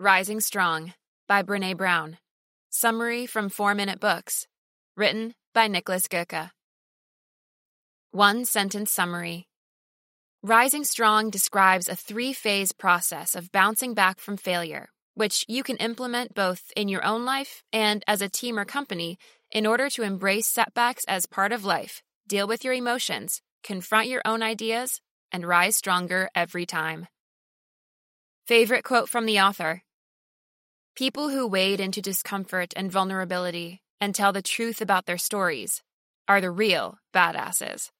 Rising Strong by Brene Brown. Summary from 4 Minute Books. Written by Niklas Göke. One sentence summary. Rising Strong describes a three phase process of bouncing back from failure, which you can implement both in your own life and as a team or company in order to embrace setbacks as part of life, deal with your emotions, confront your own ideas, and rise stronger every time. Favorite quote from the author People who wade into discomfort and vulnerability and tell the truth about their stories are the real badasses.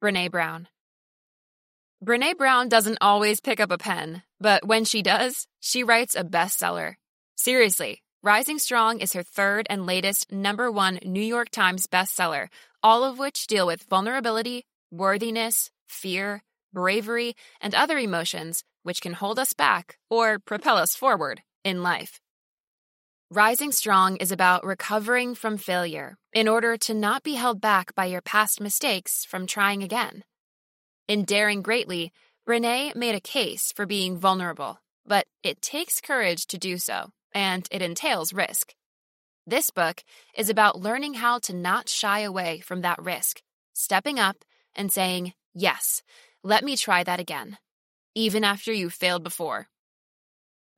Brene Brown. Brene Brown doesn't always pick up a pen, but when she does, she writes a bestseller. Seriously, Rising Strong is her third and latest number one New York Times bestseller, all of which deal with vulnerability, worthiness, fear, bravery, and other emotions which can hold us back or propel us forward in life. Rising Strong is about recovering from failure in order to not be held back by your past mistakes from trying again. In Daring Greatly, Brene made a case for being vulnerable, but it takes courage to do so, and it entails risk. This book is about learning how to not shy away from that risk, stepping up and saying, Yes, let me try that again, even after you've failed before.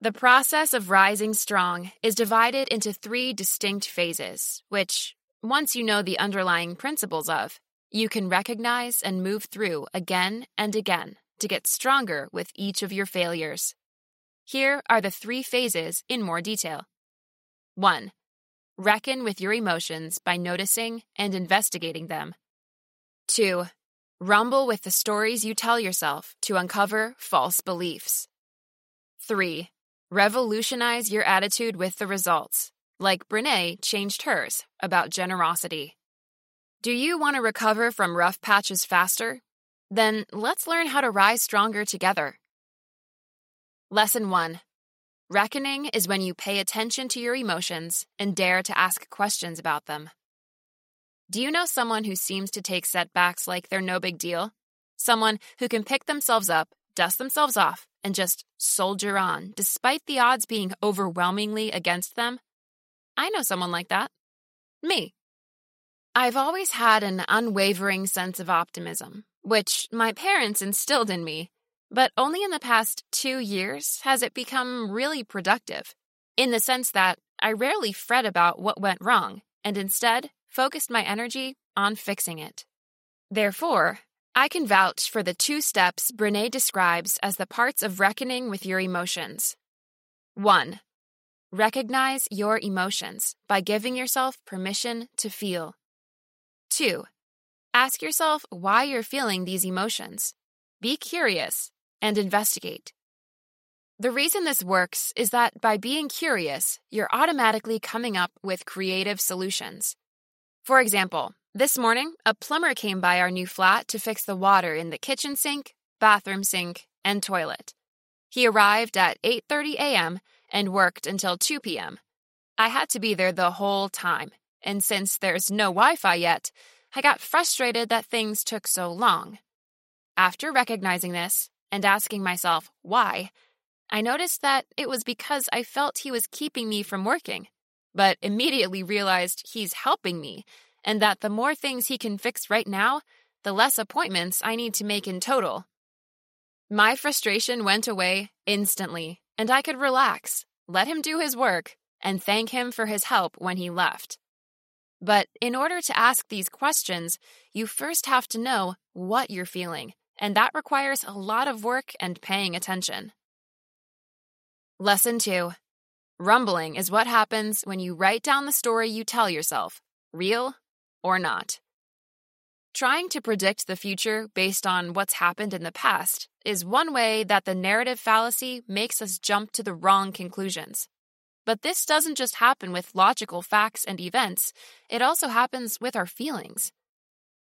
The process of rising strong is divided into three distinct phases, which, once you know the underlying principles of, you can recognize and move through again and again to get stronger with each of your failures. Here are the three phases in more detail. 1. Reckon with your emotions by noticing and investigating them. 2. Rumble with the stories you tell yourself to uncover false beliefs. 3. Revolutionize your attitude with the results, like Brene changed hers about generosity. Do you want to recover from rough patches faster? Then let's learn how to rise stronger together. Lesson 1 Reckoning is when you pay attention to your emotions and dare to ask questions about them. Do you know someone who seems to take setbacks like they're no big deal? Someone who can pick themselves up, dust themselves off, and just soldier on despite the odds being overwhelmingly against them? I know someone like that. Me. I've always had an unwavering sense of optimism, which my parents instilled in me, but only in the past two years has it become really productive, in the sense that I rarely fret about what went wrong and instead focused my energy on fixing it. Therefore, I can vouch for the two steps Brene describes as the parts of reckoning with your emotions. 1. Recognize your emotions by giving yourself permission to feel. 2. Ask yourself why you're feeling these emotions. Be curious and investigate. The reason this works is that by being curious, you're automatically coming up with creative solutions. For example, this morning, a plumber came by our new flat to fix the water in the kitchen sink, bathroom sink, and toilet. He arrived at 8:30 a.m. and worked until 2 p.m. I had to be there the whole time, and since there's no Wi-Fi yet, I got frustrated that things took so long. After recognizing this and asking myself why, I noticed that it was because I felt he was keeping me from working, but immediately realized he's helping me and that the more things he can fix right now, the less appointments I need to make in total. My frustration went away instantly, and I could relax, let him do his work, and thank him for his help when he left. But in order to ask these questions, you first have to know what you're feeling, and that requires a lot of work and paying attention. Lesson 2 Rumbling is what happens when you write down the story you tell yourself, real or not. Trying to predict the future based on what's happened in the past is one way that the narrative fallacy makes us jump to the wrong conclusions. But this doesn't just happen with logical facts and events, it also happens with our feelings.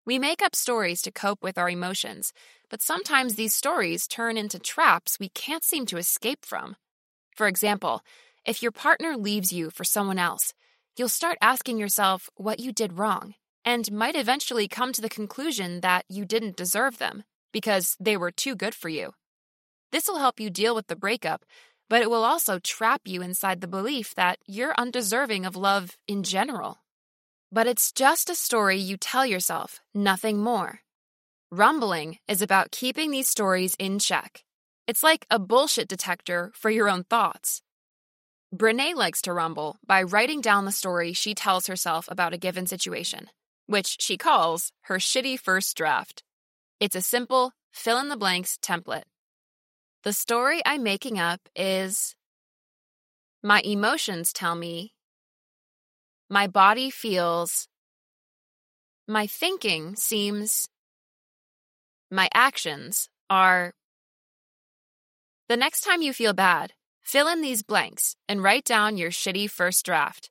We make up stories to cope with our emotions, but sometimes these stories turn into traps we can't seem to escape from. For example, if your partner leaves you for someone else, you'll start asking yourself what you did wrong and might eventually come to the conclusion that you didn't deserve them because they were too good for you. This will help you deal with the breakup, but it will also trap you inside the belief that you're undeserving of love in general. But it's just a story you tell yourself, nothing more. Rumbling is about keeping these stories in check. It's like a bullshit detector for your own thoughts. Brene likes to rumble by writing down the story she tells herself about a given situation, which she calls her shitty first draft. It's a simple fill in the blanks template. The story I'm making up is My emotions tell me, my body feels, my thinking seems, my actions are. The next time you feel bad, fill in these blanks and write down your shitty first draft.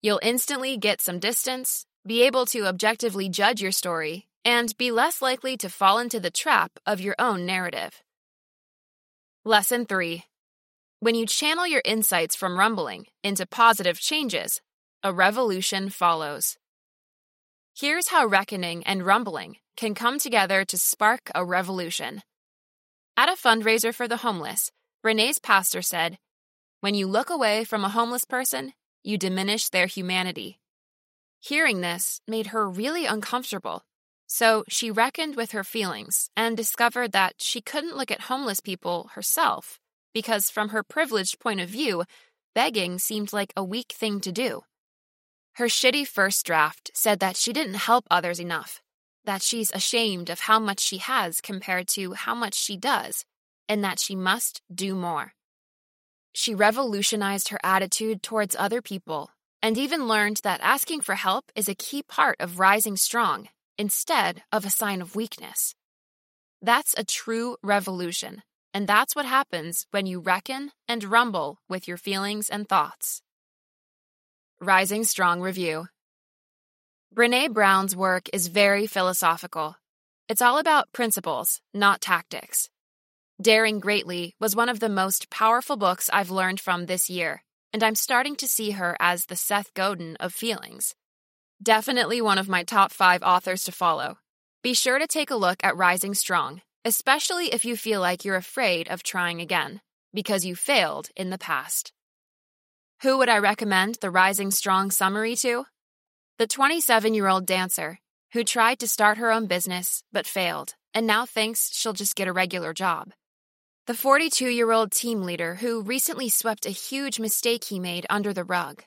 You'll instantly get some distance, be able to objectively judge your story, and be less likely to fall into the trap of your own narrative. Lesson 3 When you channel your insights from rumbling into positive changes, a revolution follows. Here's how reckoning and rumbling can come together to spark a revolution. At a fundraiser for the homeless, Brene's pastor said, When you look away from a homeless person, you diminish their humanity. Hearing this made her really uncomfortable so she reckoned with her feelings and discovered that she couldn't look at homeless people herself because, from her privileged point of view, begging seemed like a weak thing to do. Her shitty first draft said that she didn't help others enough, that she's ashamed of how much she has compared to how much she does, and that she must do more. She revolutionized her attitude towards other people and even learned that asking for help is a key part of rising strong instead of a sign of weakness. That's a true revolution, and that's what happens when you reckon and rumble with your feelings and thoughts. Rising Strong Review Brene Brown's work is very philosophical. It's all about principles, not tactics. Daring Greatly was one of the most powerful books I've learned from this year, and I'm starting to see her as the Seth Godin of feelings. Definitely one of my top five authors to follow. Be sure to take a look at Rising Strong, especially if you feel like you're afraid of trying again, because you failed in the past. Who would I recommend the Rising Strong summary to? The 27 year old dancer who tried to start her own business but failed and now thinks she'll just get a regular job. The 42 year old team leader who recently swept a huge mistake he made under the rug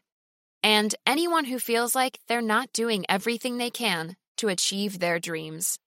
and anyone who feels like they're not doing everything they can to achieve their dreams.